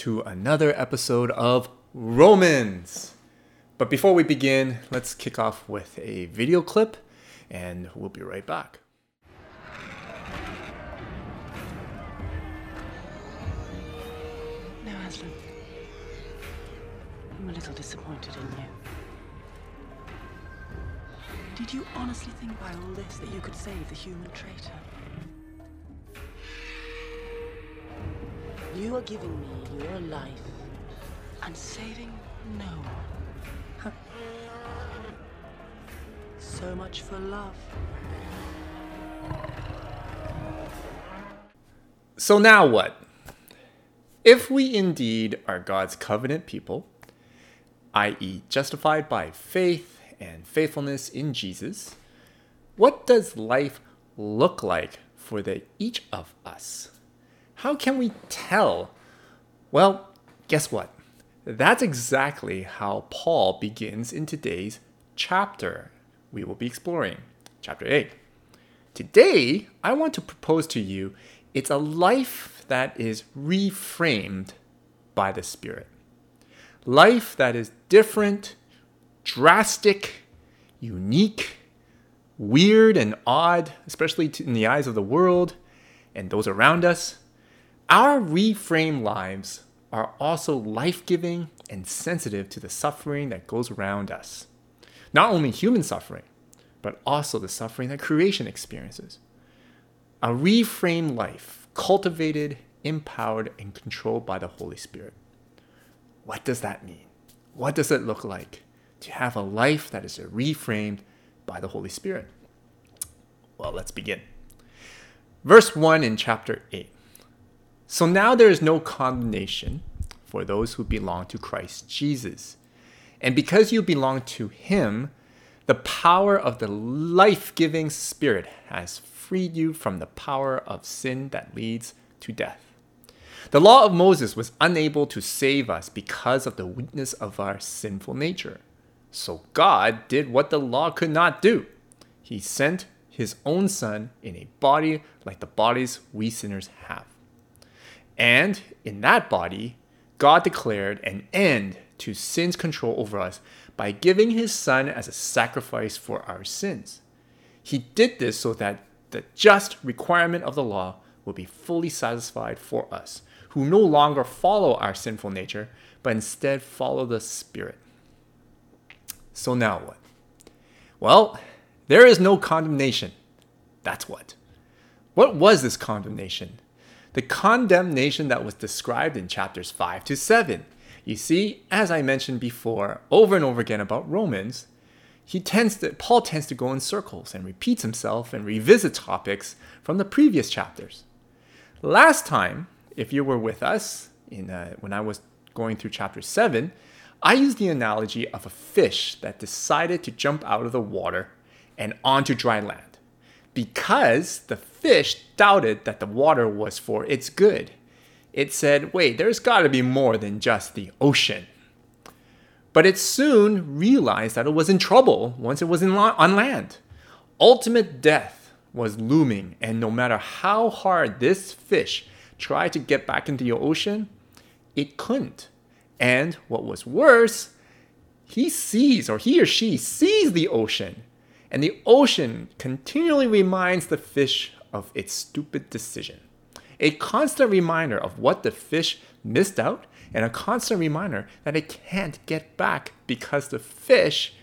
to another episode of Romans. But before we begin, let's kick off with a video clip, and we'll be right back. No, Aslan. I'm a little disappointed in you. Did you honestly think by all this that you could save the human traitor? You are giving me your life and saving no one. so much for love. So now what? If we indeed are God's covenant people, i.e., justified by faith and faithfulness in Jesus, what does life look like for the each of us? How can we tell? Well, guess what? That's exactly how Paul begins in today's chapter we will be exploring, chapter 8. Today, I want to propose to you it's a life that is reframed by the Spirit. Life that is different, drastic, unique, weird, and odd, especially in the eyes of the world and those around us. Our reframed lives are also life giving and sensitive to the suffering that goes around us. Not only human suffering, but also the suffering that creation experiences. A reframed life, cultivated, empowered, and controlled by the Holy Spirit. What does that mean? What does it look like to have a life that is reframed by the Holy Spirit? Well, let's begin. Verse 1 in chapter 8. So now there is no condemnation for those who belong to Christ Jesus. And because you belong to Him, the power of the life giving Spirit has freed you from the power of sin that leads to death. The law of Moses was unable to save us because of the weakness of our sinful nature. So God did what the law could not do. He sent his own Son in a body like the bodies we sinners have. And in that body, God declared an end to sin's control over us by giving his Son as a sacrifice for our sins. He did this so that the just requirement of the law will be fully satisfied for us, who no longer follow our sinful nature, but instead follow the Spirit. So now what? Well, there is no condemnation. That's what. What was this condemnation? The condemnation that was described in chapters 5 to 7. You see, as I mentioned before, over and over again about Romans, he tends to Paul tends to go in circles and repeats himself and revisit topics from the previous chapters. Last time, if you were with us in uh, when I was going through chapter 7, I used the analogy of a fish that decided to jump out of the water and onto dry land because the fish doubted that the water was for its good. It said, wait, there's got to be more than just the ocean. But it soon realized that it was in trouble once it was on land. Ultimate death was looming, and no matter how hard this fish tried to get back into the ocean, it couldn't. And what was worse, he sees, or he or she sees the ocean, and the ocean continually reminds the fish of its stupid decision. A constant reminder of what the fish missed out and a constant reminder that it can't get back because the fish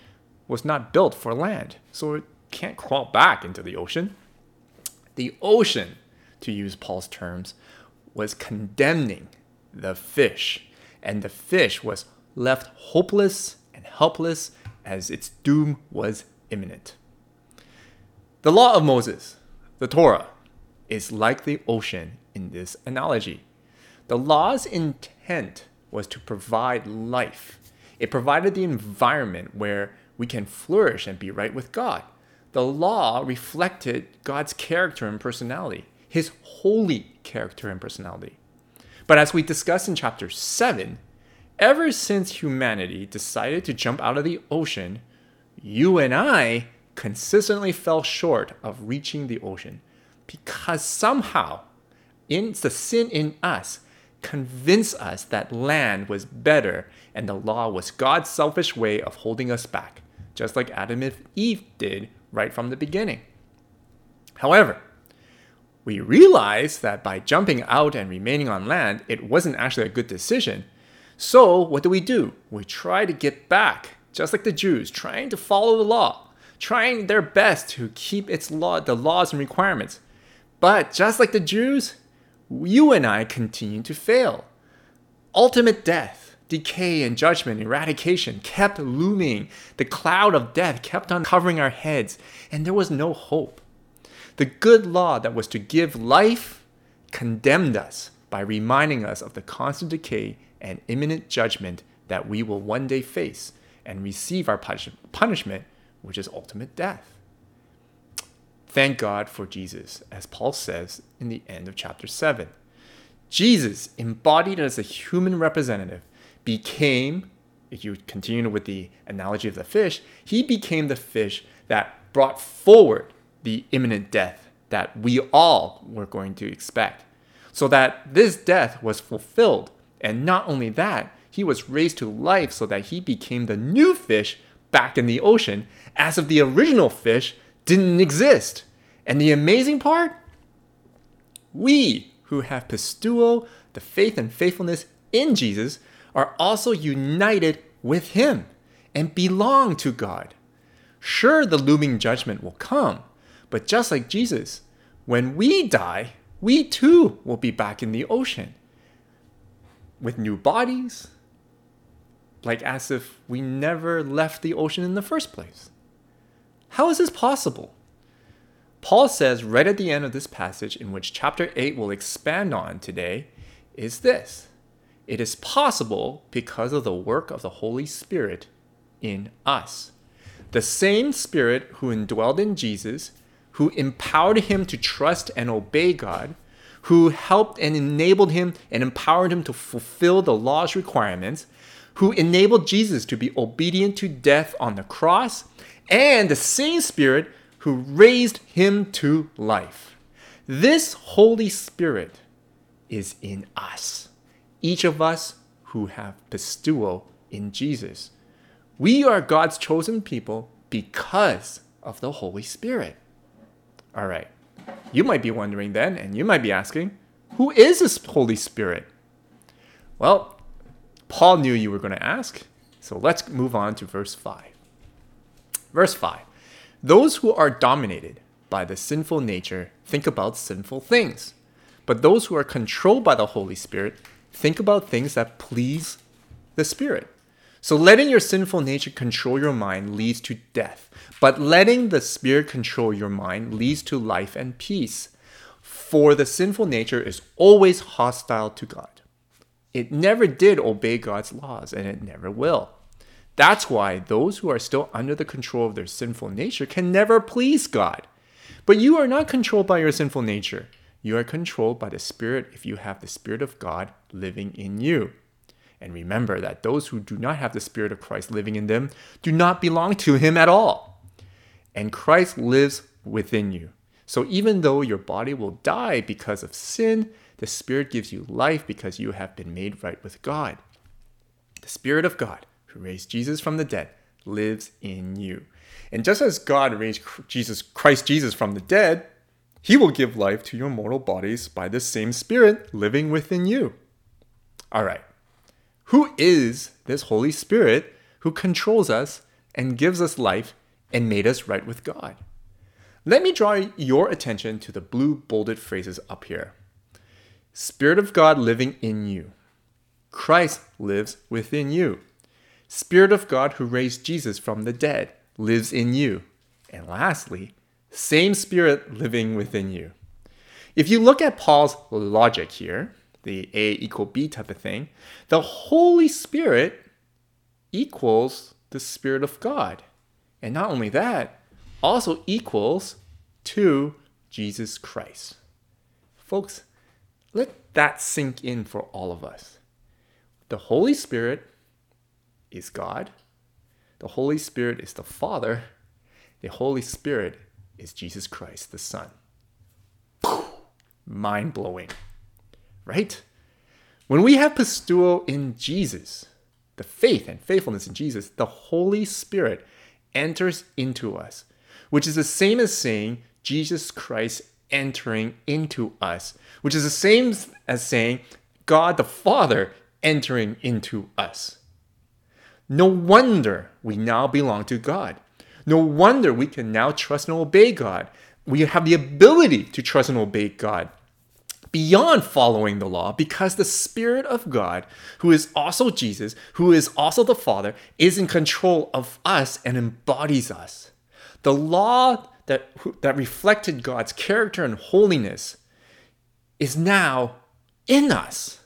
was not built for land, so it can't crawl back into the ocean. The ocean, to use Paul's terms, was condemning the fish, and the fish was left hopeless and helpless as its doom was imminent. The law of Moses, the Torah, is like the ocean in this analogy. The law's intent was to provide life. It provided the environment where we can flourish and be right with God. The law reflected God's character and personality, his holy character and personality. But as we discussed in chapter 7, ever since humanity decided to jump out of the ocean, you and I consistently fell short of reaching the ocean because somehow, in the sin in us, convinced us that land was better and the law was God's selfish way of holding us back, just like Adam and Eve did right from the beginning. However, we realized that by jumping out and remaining on land, it wasn't actually a good decision. So, what do we do? We try to get back, just like the Jews, trying to follow the law, trying their best to keep its law, the laws and requirements. But just like the Jews, you and I continue to fail. Ultimate death, decay, and judgment, eradication kept looming. The cloud of death kept on covering our heads, and there was no hope. The good law that was to give life condemned us by reminding us of the constant decay and imminent judgment that we will one day face and receive our punishment, which is ultimate death. Thank God for Jesus, as Paul says in the end of chapter 7. Jesus, embodied as a human representative, became, if you continue with the analogy of the fish, he became the fish that brought forward the imminent death that we all were going to expect. So that this death was fulfilled. And not only that, he was raised to life so that he became the new fish back in the ocean, as if the original fish didn't exist. And the amazing part? We who have pisteuo, the faith and faithfulness in Jesus, are also united with him and belong to God. Sure, the looming judgment will come, but just like Jesus, when we die, we too will be back in the ocean with new bodies, like as if we never left the ocean in the first place. How is this possible? Paul says right at the end of this passage, in which chapter 8 will expand on today, is this It is possible because of the work of the Holy Spirit in us. The same Spirit who indwelled in Jesus who empowered him to trust and obey God, who helped and enabled him and empowered him to fulfill the law's requirements, who enabled Jesus to be obedient to death on the cross, and the same Spirit who raised him to life. This Holy Spirit is in us, each of us who have pisteuo in Jesus. We are God's chosen people because of the Holy Spirit. All right. You might be wondering then, and you might be asking, who is this Holy Spirit? Well, Paul knew you were going to ask, so let's move on to verse 5. Verse 5 Those who are dominated by the sinful nature think about sinful things, but those who are controlled by the Holy Spirit think about things that please the Spirit. So letting your sinful nature control your mind leads to death, but letting the Spirit control your mind leads to life and peace. For the sinful nature is always hostile to God. It never did obey God's laws, and it never will. That's why those who are still under the control of their sinful nature can never please God. But you are not controlled by your sinful nature. You are controlled by the Spirit if you have the Spirit of God living in you. And remember that those who do not have the Spirit of Christ living in them do not belong to Him at all. And Christ lives within you. So even though your body will die because of sin, the Spirit gives you life because you have been made right with God. The Spirit of God, who raised Jesus from the dead, lives in you. And just as God raised Jesus Christ Jesus from the dead, he will give life to your mortal bodies by the same Spirit living within you. All right. Who is this Holy Spirit who controls us and gives us life and made us right with God? Let me draw your attention to the blue bolded phrases up here. Spirit of God living in you. Christ lives within you. Spirit of God who raised Jesus from the dead lives in you. And lastly, same Spirit living within you. If you look at Paul's logic here, the A equal B type of thing, the Holy Spirit equals the Spirit of God. And not only that, also equals to Jesus Christ. Folks, let that sink in for all of us. The Holy Spirit is God. The Holy Spirit is the Father. The Holy Spirit is Jesus Christ, the Son. Mind blowing right? When we have pisteuo in Jesus, the faith and faithfulness in Jesus, the Holy Spirit enters into us, which is the same as saying Jesus Christ entering into us, which is the same as saying God the Father entering into us. No wonder we now belong to God. No wonder we can now trust and obey God. We have the ability to trust and obey God beyond following the law because the Spirit of God, who is also Jesus, who is also the Father, is in control of us and embodies us. The law that, that reflected God's character and holiness is now in us.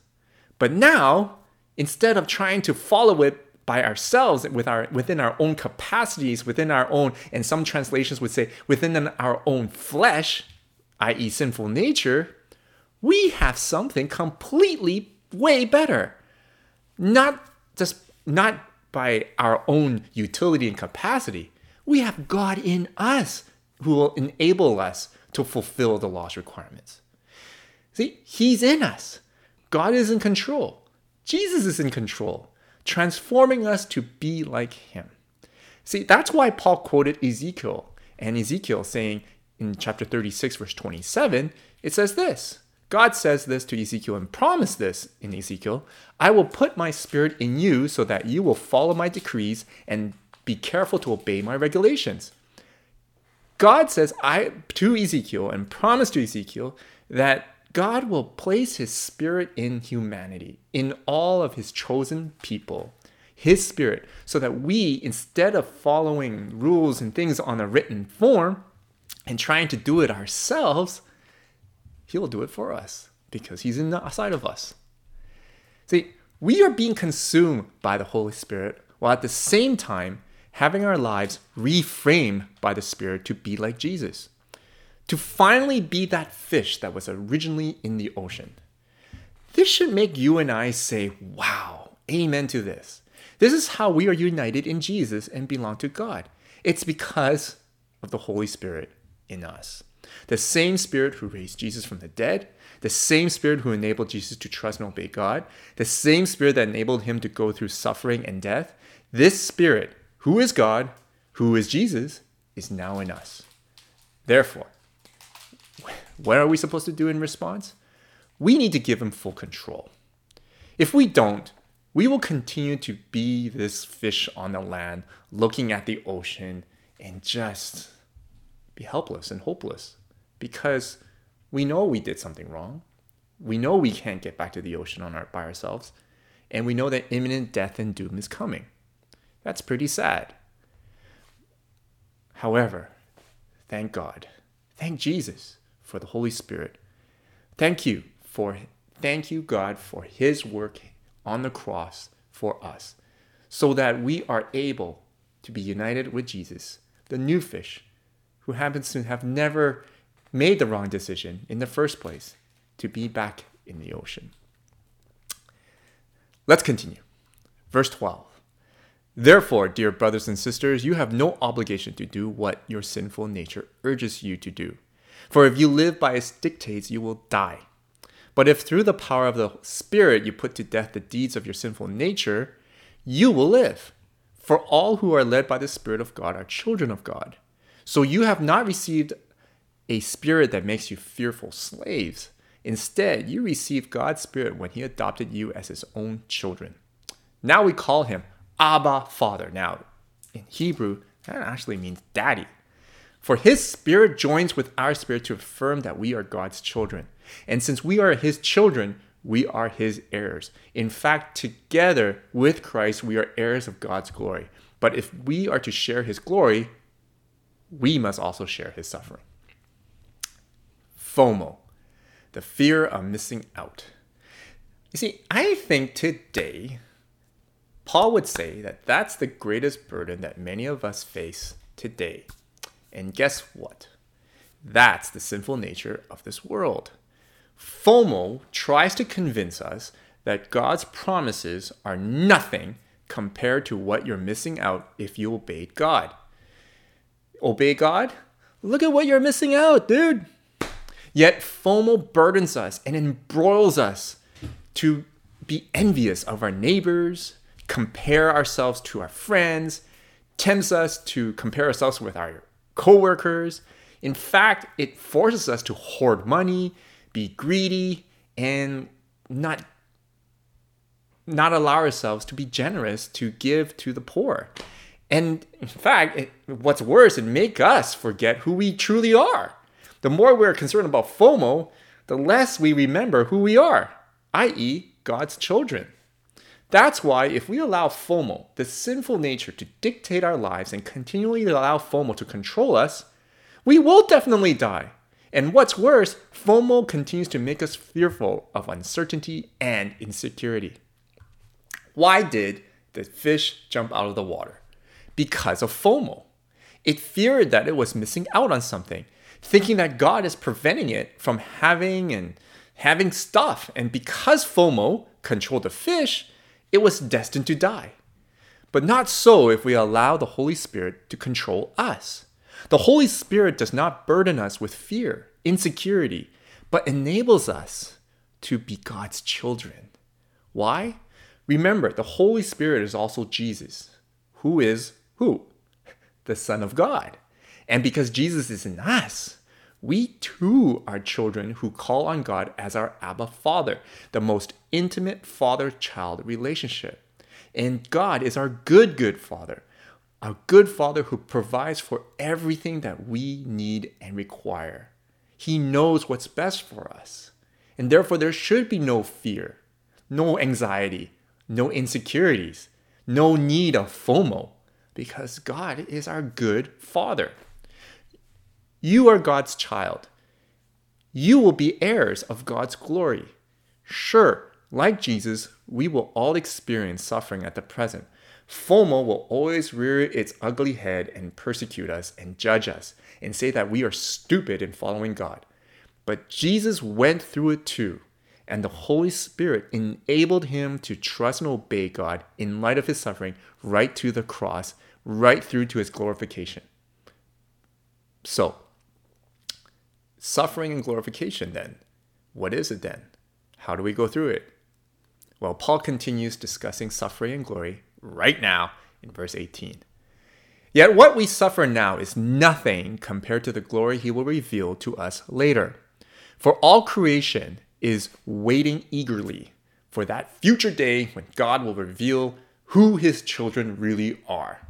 But now, instead of trying to follow it by ourselves with our within our own capacities, within our own, and some translations would say within our own flesh, i.e., sinful nature, we have something completely way better. Not just not by our own utility and capacity. We have God in us who will enable us to fulfill the law's requirements. See, He's in us. God is in control. Jesus is in control, transforming us to be like Him. See, that's why Paul quoted Ezekiel and Ezekiel saying in chapter 36, verse 27, it says this God says this to Ezekiel and promised this in Ezekiel I will put my spirit in you so that you will follow my decrees and be careful to obey my regulations. God says I to Ezekiel and promised to Ezekiel that God will place his spirit in humanity, in all of his chosen people, his spirit, so that we, instead of following rules and things on a written form and trying to do it ourselves, He'll do it for us because He's inside of us. See, we are being consumed by the Holy Spirit while at the same time having our lives reframed by the Spirit to be like Jesus, to finally be that fish that was originally in the ocean. This should make you and I say, Wow, amen to this. This is how we are united in Jesus and belong to God. It's because of the Holy Spirit in us. The same Spirit who raised Jesus from the dead, the same Spirit who enabled Jesus to trust and obey God, the same Spirit that enabled him to go through suffering and death, this Spirit, who is God, who is Jesus, is now in us. Therefore, what are we supposed to do in response? We need to give him full control. If we don't, we will continue to be this fish on the land looking at the ocean and just be helpless and hopeless because we know we did something wrong. We know we can't get back to the ocean on our, by ourselves. And we know that imminent death and doom is coming. That's pretty sad. However, thank God. Thank Jesus for the Holy Spirit. Thank you for thank you God for his work on the cross for us so that we are able to be united with Jesus, the new fish who happens to have never made the wrong decision in the first place to be back in the ocean. Let's continue. Verse 12. Therefore, dear brothers and sisters, you have no obligation to do what your sinful nature urges you to do. For if you live by its dictates, you will die. But if through the power of the Spirit you put to death the deeds of your sinful nature, you will live. For all who are led by the Spirit of God are children of God. So you have not received a spirit that makes you fearful slaves. Instead, you received God's Spirit when He adopted you as His own children. Now we call Him Abba Father. Now, in Hebrew, that actually means daddy. For His Spirit joins with our spirit to affirm that we are God's children. And since we are His children, we are His heirs. In fact, together with Christ, we are heirs of God's glory. But if we are to share His glory, we must also share His suffering. FOMO, the fear of missing out. You see, I think today, Paul would say that that's the greatest burden that many of us face today. And guess what? That's the sinful nature of this world. FOMO tries to convince us that God's promises are nothing compared to what you're missing out if you obeyed God. Obey God? Look at what you're missing out, dude. Yet FOMO burdens us and embroils us to be envious of our neighbors, compare ourselves to our friends, tempts us to compare ourselves with our coworkers. In fact, it forces us to hoard money, be greedy, and not not allow ourselves to be generous to give to the poor. And in fact, it, what's worse, it make us forget who we truly are. The more we're concerned about FOMO, the less we remember who we are, i.e., God's children. That's why if we allow FOMO, the sinful nature, to dictate our lives and continually allow FOMO to control us, we will definitely die. And what's worse, FOMO continues to make us fearful of uncertainty and insecurity. Why did the fish jump out of the water? Because of FOMO. It feared that it was missing out on something, thinking that God is preventing it from having and having stuff. And because FOMO controlled the fish, it was destined to die. But not so if we allow the Holy Spirit to control us. The Holy Spirit does not burden us with fear, insecurity, but enables us to be God's children. Why? Remember, the Holy Spirit is also Jesus, who is who? The Son of God. And because Jesus is in us, we too are children who call on God as our Abba Father, the most intimate father child relationship. And God is our good, good Father, our good Father who provides for everything that we need and require. He knows what's best for us. And therefore, there should be no fear, no anxiety, no insecurities, no need of FOMO, because God is our good Father. You are God's child. You will be heirs of God's glory. Sure, like Jesus, we will all experience suffering at the present. FOMO will always rear its ugly head and persecute us and judge us and say that we are stupid in following God. But Jesus went through it too and the Holy Spirit enabled him to trust and obey God in light of his suffering right to the cross, right through to his glorification. So, suffering and glorification then. What is it then? How do we go through it? Well, Paul continues discussing suffering and glory right now in verse 18. Yet what we suffer now is nothing compared to the glory he will reveal to us later. For all creation is waiting eagerly for that future day when God will reveal who his children really are.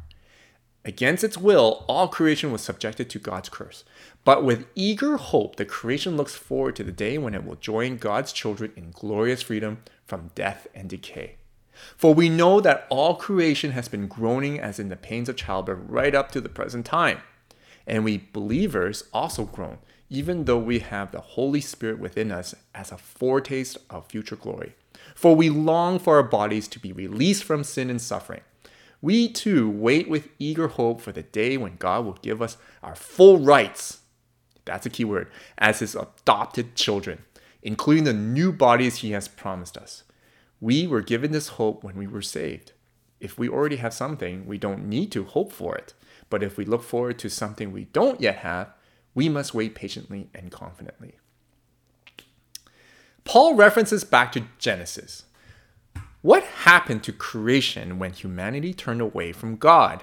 Against its will, all creation was subjected to God's curse. But with eager hope, the creation looks forward to the day when it will join God's children in glorious freedom from death and decay. For we know that all creation has been groaning as in the pains of childbirth right up to the present time. And we believers also groan even though we have the Holy Spirit within us as a foretaste of future glory. For we long for our bodies to be released from sin and suffering. We too wait with eager hope for the day when God will give us our full rights. That's a key word, as his adopted children, including the new bodies he has promised us. We were given this hope when we were saved. If we already have something, we don't need to hope for it. But if we look forward to something we don't yet have, we must wait patiently and confidently. Paul references back to Genesis. What happened to creation when humanity turned away from God?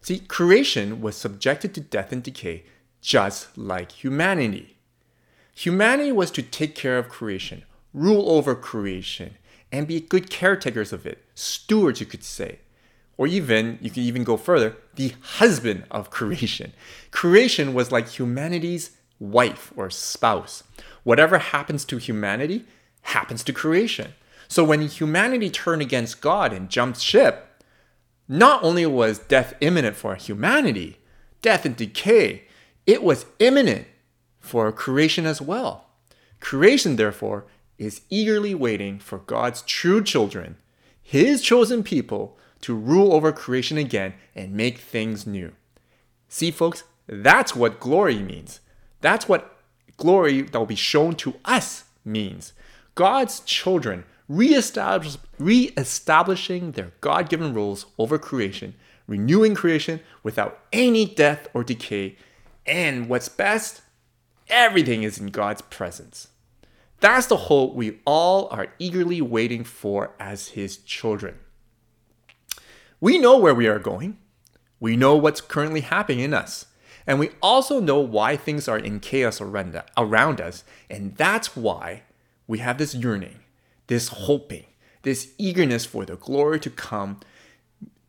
See, creation was subjected to death and decay just like humanity. Humanity was to take care of creation, rule over creation, and be good caretakers of it, stewards, you could say or even, you can even go further, the husband of creation. Creation was like humanity's wife or spouse. Whatever happens to humanity happens to creation. So when humanity turned against God and jumped ship, not only was death imminent for humanity, death and decay, it was imminent for creation as well. Creation, therefore, is eagerly waiting for God's true children, his chosen people, to rule over creation again and make things new. See, folks, that's what glory means. That's what glory that will be shown to us means. God's children re-establish, re-establishing their God-given rules over creation, renewing creation without any death or decay, and what's best, everything is in God's presence. That's the hope we all are eagerly waiting for as his children. We know where we are going. We know what's currently happening in us. And we also know why things are in chaos around us. And that's why we have this yearning, this hoping, this eagerness for the glory to come.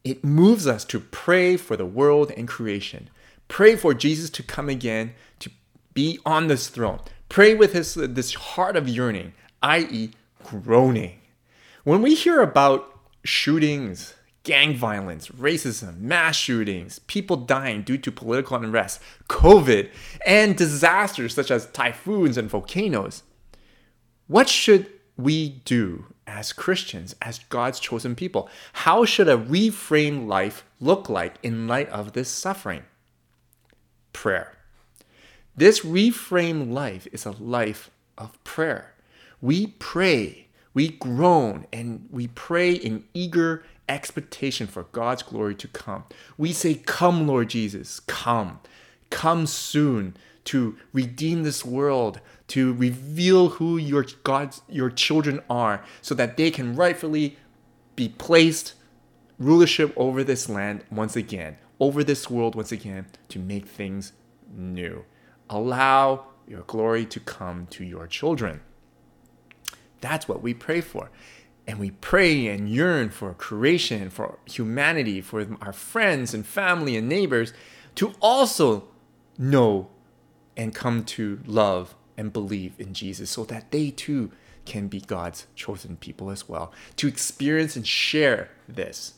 It moves us to pray for the world and creation. Pray for Jesus to come again, to be on this throne. Pray with his, this heart of yearning, i.e., groaning. When we hear about shootings, gang violence, racism, mass shootings, people dying due to political unrest, COVID, and disasters such as typhoons and volcanoes. What should we do as Christians, as God's chosen people? How should a reframed life look like in light of this suffering? Prayer. This reframed life is a life of prayer. We pray, we groan, and we pray in eager expectation for God's glory to come. We say, Come, Lord Jesus, come. Come soon to redeem this world, to reveal who your God's your children are, so that they can rightfully be placed rulership over this land once again, over this world once again, to make things new. Allow your glory to come to your children. That's what we pray for and we pray and yearn for creation, for humanity, for our friends and family and neighbors to also know and come to love and believe in Jesus so that they too can be God's chosen people as well, to experience and share this.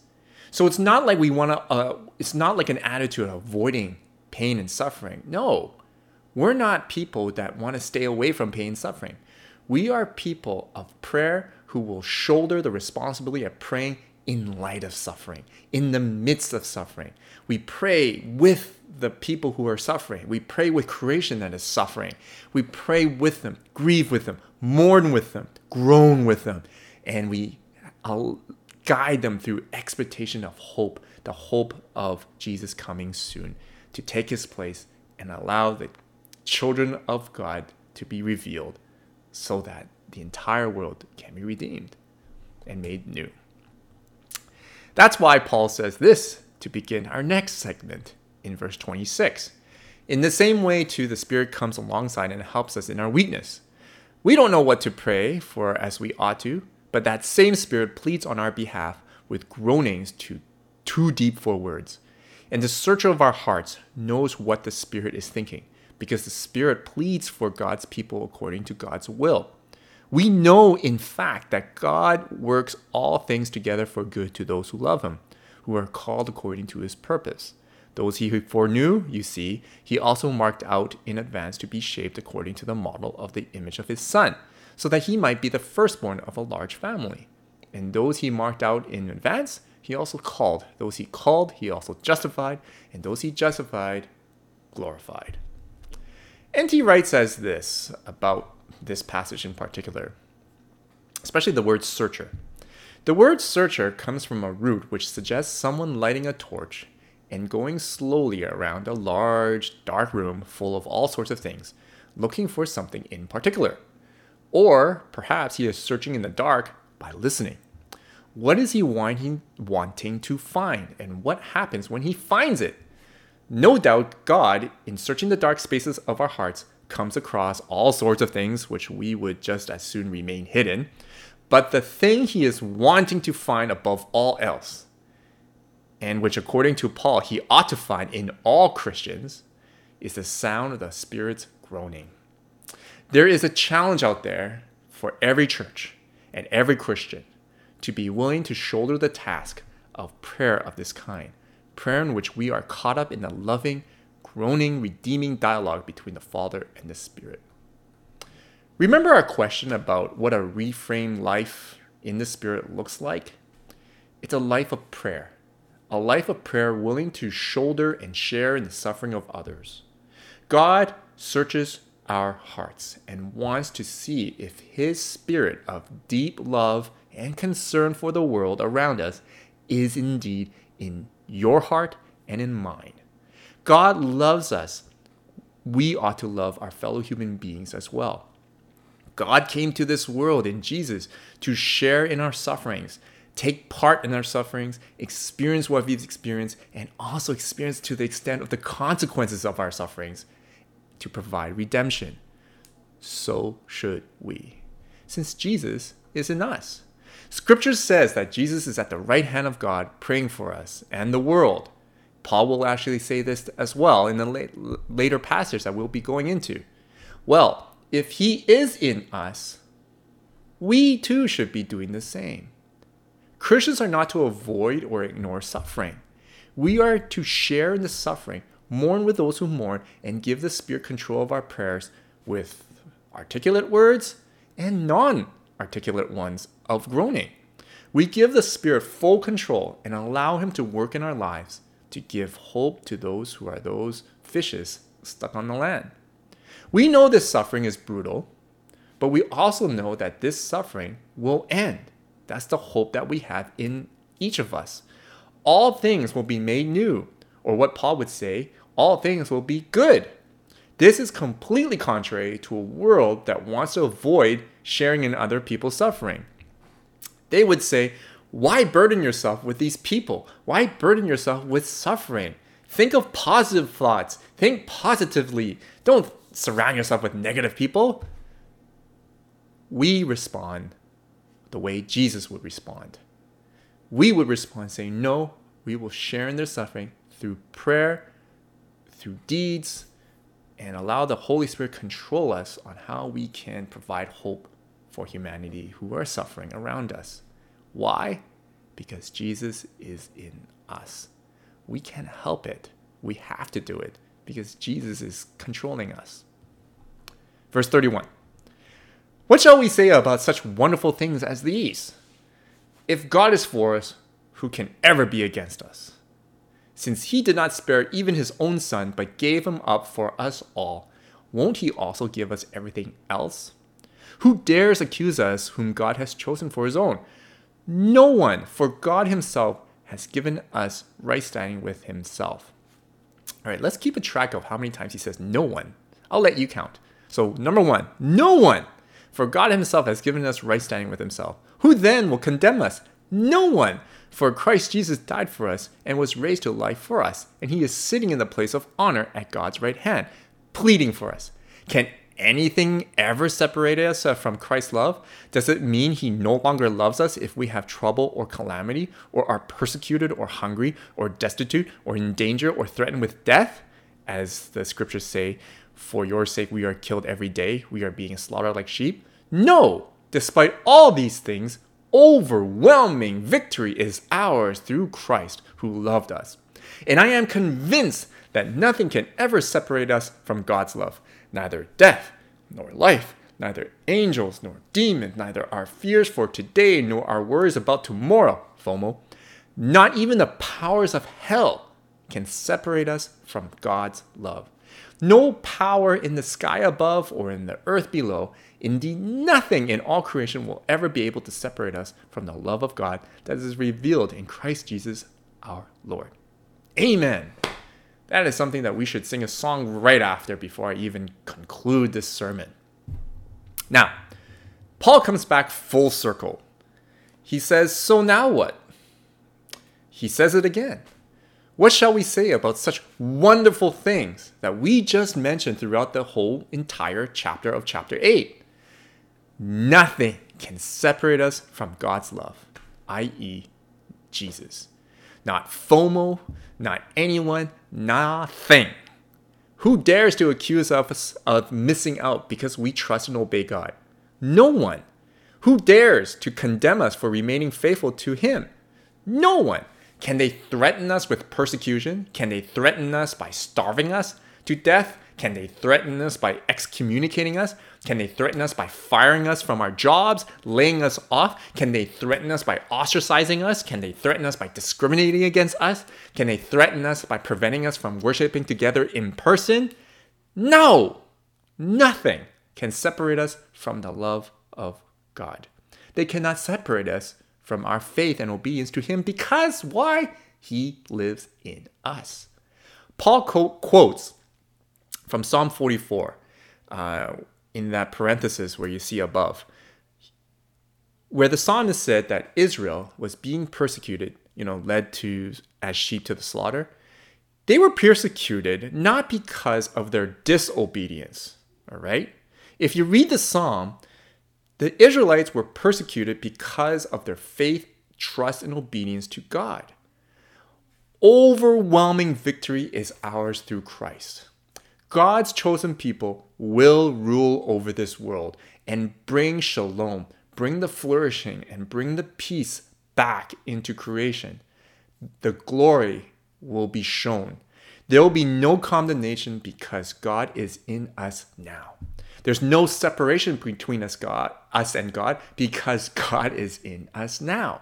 So it's not like we want to, uh, it's not like an attitude of avoiding pain and suffering. No, we're not people that want to stay away from pain and suffering. We are people of prayer who will shoulder the responsibility of praying in light of suffering, in the midst of suffering. We pray with the people who are suffering. We pray with creation that is suffering. We pray with them, grieve with them, mourn with them, groan with them, and we uh, guide them through expectation of hope, the hope of Jesus coming soon to take his place and allow the children of God to be revealed so that the entire world can be redeemed and made new. That's why Paul says this to begin our next segment in verse 26. In the same way, too, the Spirit comes alongside and helps us in our weakness. We don't know what to pray for as we ought to, but that same Spirit pleads on our behalf with groanings too, too deep for words. And the searcher of our hearts knows what the Spirit is thinking, because the Spirit pleads for God's people according to God's will. We know, in fact, that God works all things together for good to those who love Him, who are called according to His purpose. Those he foreknew, you see, he also marked out in advance to be shaped according to the model of the image of his Son, so that he might be the firstborn of a large family. And those he marked out in advance, he also called. Those he called, he also justified. And those he justified, glorified. N.T. Wright says this about this passage in particular, especially the word searcher. The word searcher comes from a root which suggests someone lighting a torch and going slowly around a large, dark room full of all sorts of things, looking for something in particular. Or perhaps he is searching in the dark by listening. What is he wanting, wanting to find, and what happens when he finds it? No doubt, God, in searching the dark spaces of our hearts, comes across all sorts of things which we would just as soon remain hidden. But the thing he is wanting to find above all else, and which according to Paul he ought to find in all Christians, is the sound of the Spirit's groaning. There is a challenge out there for every church and every Christian to be willing to shoulder the task of prayer of this kind, prayer in which we are caught up in the loving, groaning, redeeming dialogue between the Father and the Spirit. Remember our question about what a reframed life in the Spirit looks like? It's a life of prayer, a life of prayer willing to shoulder and share in the suffering of others. God searches our hearts and wants to see if His spirit of deep love and concern for the world around us is indeed in your heart and in mine. God loves us. We ought to love our fellow human beings as well. God came to this world in Jesus to share in our sufferings, take part in our sufferings, experience what we've experienced, and also experience to the extent of the consequences of our sufferings to provide redemption. So should we, since Jesus is in us. Scripture says that Jesus is at the right hand of God praying for us and the world. Paul will actually say this as well in the late, later passage that we'll be going into. Well, if he is in us, we too should be doing the same. Christians are not to avoid or ignore suffering. We are to share in the suffering, mourn with those who mourn, and give the Spirit control of our prayers with articulate words and non articulate ones of groaning. We give the Spirit full control and allow Him to work in our lives to give hope to those who are those fishes stuck on the land. We know this suffering is brutal, but we also know that this suffering will end. That's the hope that we have in each of us. All things will be made new, or what Paul would say, all things will be good. This is completely contrary to a world that wants to avoid sharing in other people's suffering. They would say, Why burden yourself with these people? Why burden yourself with suffering? Think of positive thoughts. Think positively. Don't surround yourself with negative people. We respond the way Jesus would respond. We would respond saying, No, we will share in their suffering through prayer, through deeds, and allow the Holy Spirit control us on how we can provide hope for humanity who are suffering around us. Why? Because Jesus is in us. We can't help it. We have to do it because Jesus is controlling us. Verse 31 What shall we say about such wonderful things as these? If God is for us, who can ever be against us? Since he did not spare even his own son, but gave him up for us all, won't he also give us everything else? Who dares accuse us whom God has chosen for his own? No one, for God himself has given us right standing with himself. All right, let's keep a track of how many times he says no one. I'll let you count. So, number one, no one, for God himself has given us right standing with himself. Who then will condemn us? No one. For Christ Jesus died for us and was raised to life for us, and he is sitting in the place of honor at God's right hand, pleading for us. Can anything ever separate us from Christ's love? Does it mean he no longer loves us if we have trouble or calamity, or are persecuted or hungry, or destitute, or in danger, or threatened with death? As the scriptures say, for your sake we are killed every day, we are being slaughtered like sheep? No! Despite all these things, overwhelming victory is ours through Christ who loved us. And I am convinced that nothing can ever separate us from God's love, neither death nor life, neither angels nor demons, neither our fears for today nor our worries about tomorrow, FOMO. Not even the powers of hell can separate us from God's love. No power in the sky above or in the earth below Indeed, nothing in all creation will ever be able to separate us from the love of God that is revealed in Christ Jesus our Lord. Amen. That is something that we should sing a song right after before I even conclude this sermon. Now, Paul comes back full circle. He says, So now what? He says it again. What shall we say about such wonderful things that we just mentioned throughout the whole entire chapter of chapter 8? Nothing can separate us from God's love, i.e., Jesus. Not FOMO, not anyone, nothing. Who dares to accuse us of missing out because we trust and obey God? No one. Who dares to condemn us for remaining faithful to Him? No one. Can they threaten us with persecution? Can they threaten us by starving us to death? Can they threaten us by excommunicating us? Can they threaten us by firing us from our jobs, laying us off? Can they threaten us by ostracizing us? Can they threaten us by discriminating against us? Can they threaten us by preventing us from worshiping together in person? No! Nothing can separate us from the love of God. They cannot separate us from our faith and obedience to Him because why? He lives in us. Paul quotes from Psalm 44. Uh, in that parenthesis where you see above, where the psalmist said that Israel was being persecuted, you know, led to as sheep to the slaughter, they were persecuted not because of their disobedience, all right? If you read the psalm, the Israelites were persecuted because of their faith, trust, and obedience to God. Overwhelming victory is ours through Christ. God's chosen people will rule over this world and bring shalom, bring the flourishing, and bring the peace back into creation. The glory will be shown. There will be no condemnation because God is in us now. There's no separation between us, God, us and God because God is in us now.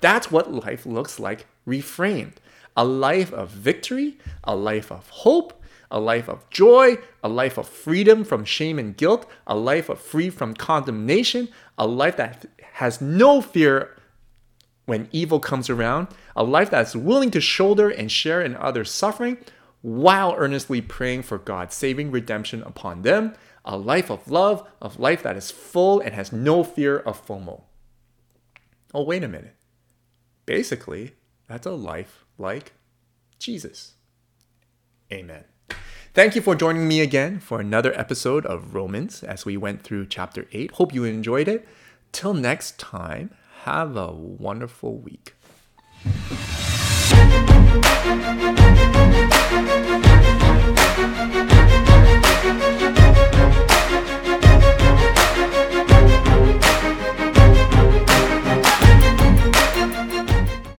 That's what life looks like reframed. A life of victory, a life of hope, a life of joy, a life of freedom from shame and guilt, a life of free from condemnation, a life that has no fear when evil comes around, a life that's willing to shoulder and share in others' suffering while earnestly praying for God's saving redemption upon them, a life of love, of life that is full and has no fear of FOMO. Oh, wait a minute. Basically, that's a life like Jesus. Amen. Thank you for joining me again for another episode of Romans as we went through chapter 8. Hope you enjoyed it. Till next time, have a wonderful week.